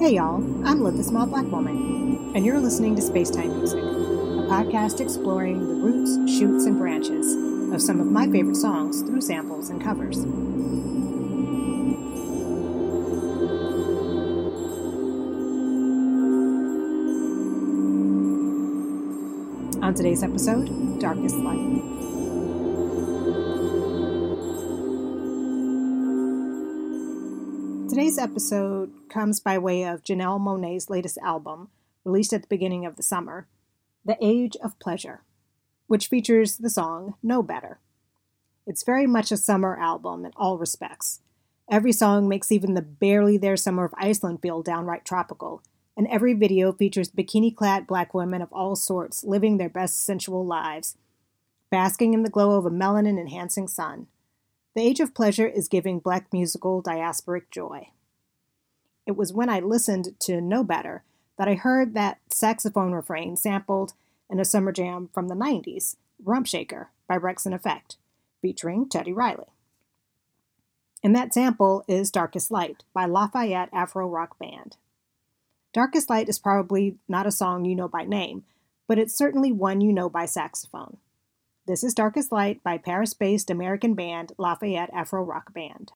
Hey y'all, I'm Liv the Small Black Woman, and you're listening to Spacetime Music, a podcast exploring the roots, shoots, and branches of some of my favorite songs through samples and covers. On today's episode, Darkest Light. Today's episode comes by way of Janelle Monáe's latest album, released at the beginning of the summer, The Age of Pleasure, which features the song Know Better. It's very much a summer album in all respects. Every song makes even the barely there summer of Iceland feel downright tropical, and every video features bikini clad black women of all sorts living their best sensual lives, basking in the glow of a melanin enhancing sun. The Age of Pleasure is giving black musical diasporic joy. It was when I listened to Know Better that I heard that saxophone refrain sampled in a summer jam from the 90s, Rump Shaker by Wreckx-n-Effect, featuring Teddy Riley. And that sample is Darkest Light by Lafayette Afro Rock Band. Darkest Light is probably not a song you know by name, but it's certainly one you know by saxophone. This is Darkest Light by Paris based American band Lafayette Afro Rock Band.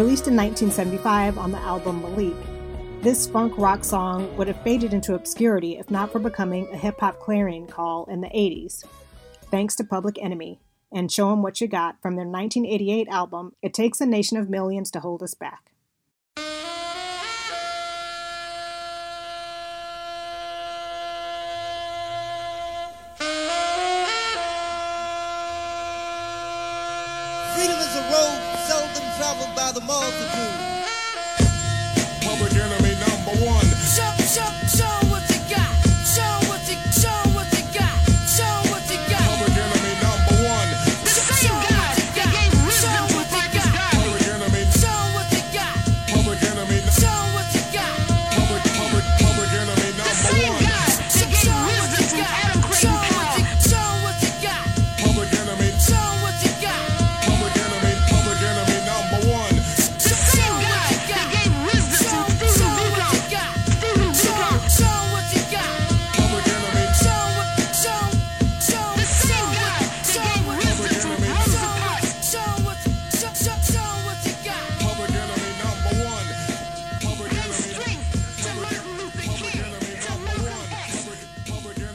Released in 1975 on the album Malik, this funk rock song would have faded into obscurity if not for becoming a hip hop clarion call in the 80s, thanks to Public Enemy and Show 'em What You Got from their 1988 album It Takes a Nation of Millions to Hold Us Back. The multitude.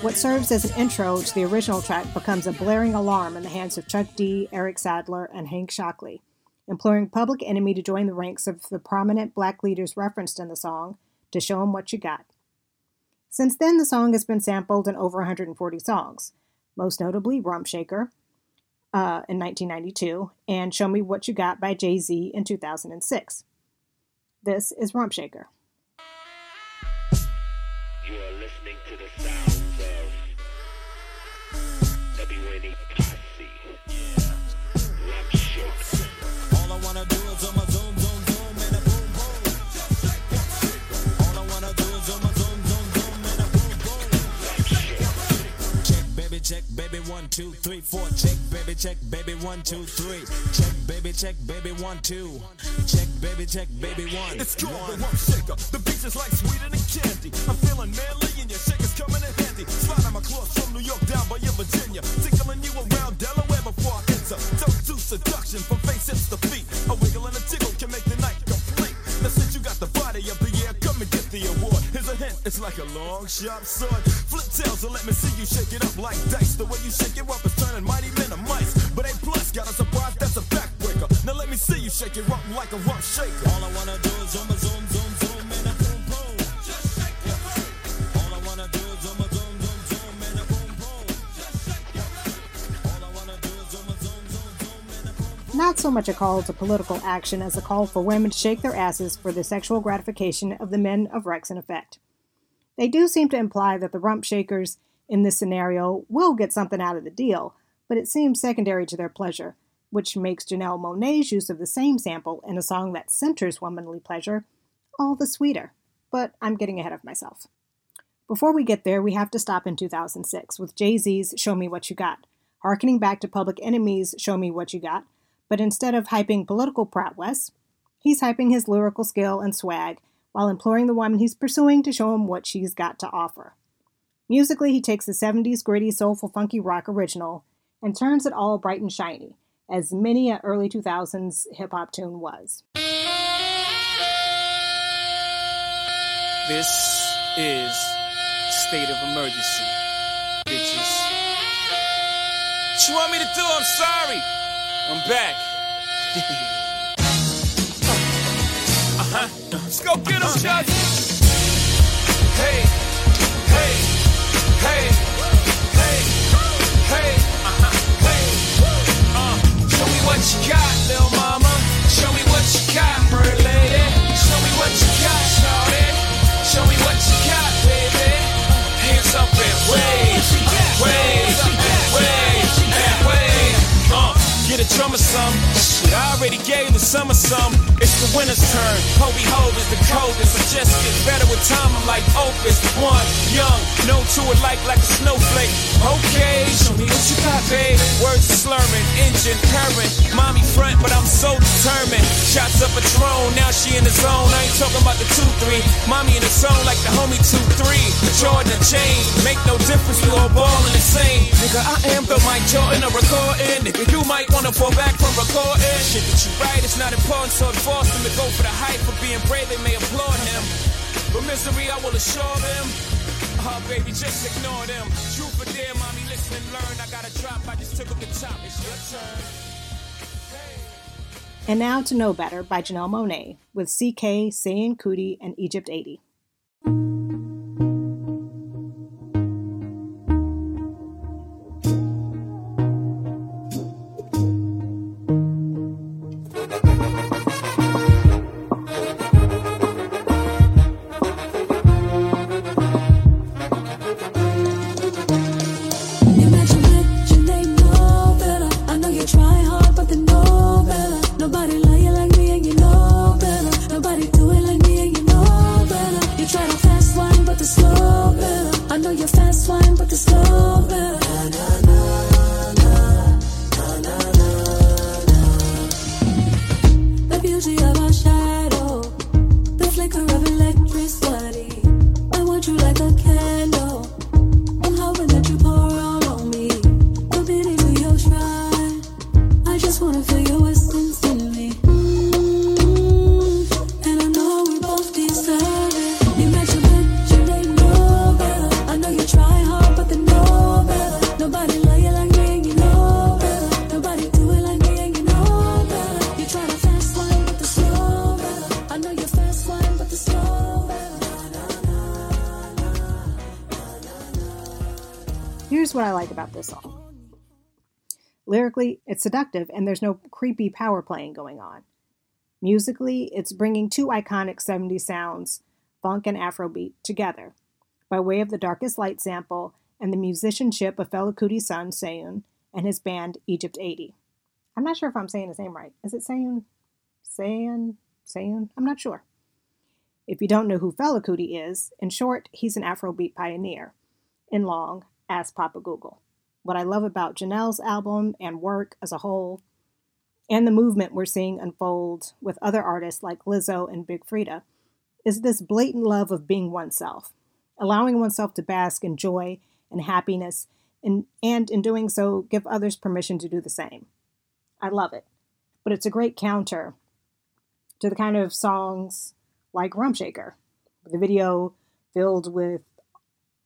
What serves as an intro to the original track becomes a blaring alarm in the hands of Chuck D, Eric Sadler, and Hank Shocklee, imploring Public Enemy to join the ranks of the prominent black leaders referenced in the song to show 'em what you got. Since then, the song has been sampled in over 140 songs, most notably Rump Shaker uh, in 1992 and Show Me What You Got by Jay Z in 2006. This is Rump Shaker. You are listening to the sounds three, four. Check, baby, check, baby, one, two, three. Check, baby, check, baby, one, two. Check, baby, check, baby, one. It's called one. shaker. The beach is like sweeter than candy. I'm feeling manly and your shaker's coming in handy. Slide on my clothes from New York down by your Virginia. Tickling you around Delaware before I enter. Don't do seduction from face hips to feet. A wiggle and a tickle Here's a hint, it's like a long sharp sword. Flip tails and let me see you shake it up like dice. The way you shake it up is turning mighty men to mice. But A plus got a surprise that's a backbreaker. Now let me see you shake it up like a rump shaker. All I wanna do is zoom, zoom, zoom, Not so much a call to political action as a call for women to shake their asses for the sexual gratification of the men of Wreckx-n-Effect. They do seem to imply that the rump shakers in this scenario will get something out of the deal, but it seems secondary to their pleasure, which makes Janelle Monáe's use of the same sample in a song that centers womanly pleasure all the sweeter. But I'm getting ahead of myself. Before we get there, we have to stop in 2006 with Jay Z's Show Me What You Got, harkening back to Public Enemy's Show Me What You Got, but instead of hyping political prowess, he's hyping his lyrical skill and swag while imploring the woman he's pursuing to show him what she's got to offer. Musically, he takes the 70s gritty, soulful, funky rock original and turns it all bright and shiny, as many a early 2000s hip hop tune was. This is state of emergency, bitches. What you want me to do? I'm sorry. I'm back. uh-huh. Let's go get Chuck. Hey, hey, winter's turn. Hobie Ho is the coldest. I just get better with time. I'm like Opus. One, young, no to it like like a snowflake. Okay, show me what you got, babe. Words are slurring, engine purring. Mommy front, but I'm so determined. Shots up a drone, now she in the zone. I ain't talking about the two three. Mommy in the zone like the homie two three. Jordan chain, make no difference. We all ballin' the same. Nigga, I am the Mike Jordan of recording. Nigga, you might wanna back from recording. Shit that you write is not important, so it forced him to go for the hype. For being brave, they may applaud him. But misery, I will assure them. Oh, baby, just ignore them. Truth or dare, mommy, listen and learn. I got drop, I just took up the top. It's your turn. And now to Know Better by Janelle Monáe with CKay, Seun Kuti, and Egypt 80. Here's what I like about this song. Lyrically, it's seductive and there's no creepy power playing going on. Musically, it's bringing two iconic 70s sounds, funk and Afrobeat, together by way of the Darkest Light sample and the musicianship of Fela Kuti's son, Sayun, and his band Egypt 80. I'm not sure if I'm saying his name right. Is it Sayun? Sayun? Sayun? I'm not sure. If you don't know who Fela Kuti is, in short, he's an Afrobeat pioneer. In long, ask Papa Google. what I love about Janelle's album and work as a whole, and the movement we're seeing unfold with other artists like Lizzo and Big Freedia, is this blatant love of being oneself, allowing oneself to bask in joy and happiness, and, and in doing so, give others permission to do the same. I love it. But it's a great counter to the kind of songs like Rump Shaker, the video filled with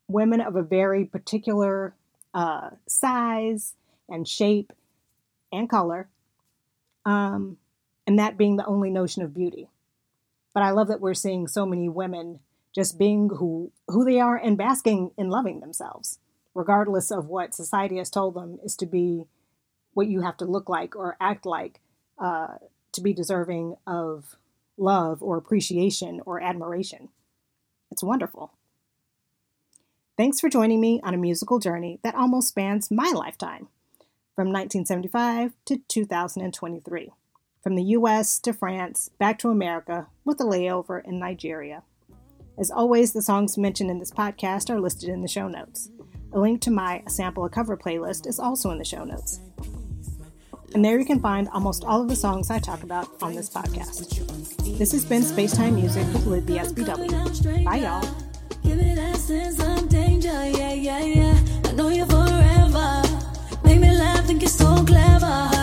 women of a very particular uh, size and shape and color, um, and that being the only notion of beauty. But I love that we're seeing so many women just being who who they are and basking in loving themselves, regardless of what society has told them is to be what you have to look like or act like uh, to be deserving of love or appreciation or admiration. It's wonderful. Thanks for joining me on a musical journey that almost spans my lifetime, from 1975 to 2023, from the US to France, back to America, with a layover in Nigeria. As always, the songs mentioned in this podcast are listed in the show notes. A link to my Sample a Cover playlist is also in the show notes. And there you can find almost all of the songs I talk about on this podcast. This has been Spacetime Music with the SBW. Bye, y'all. Give some danger, yeah, yeah, yeah. I know you forever. Make me laugh, think you're so clever.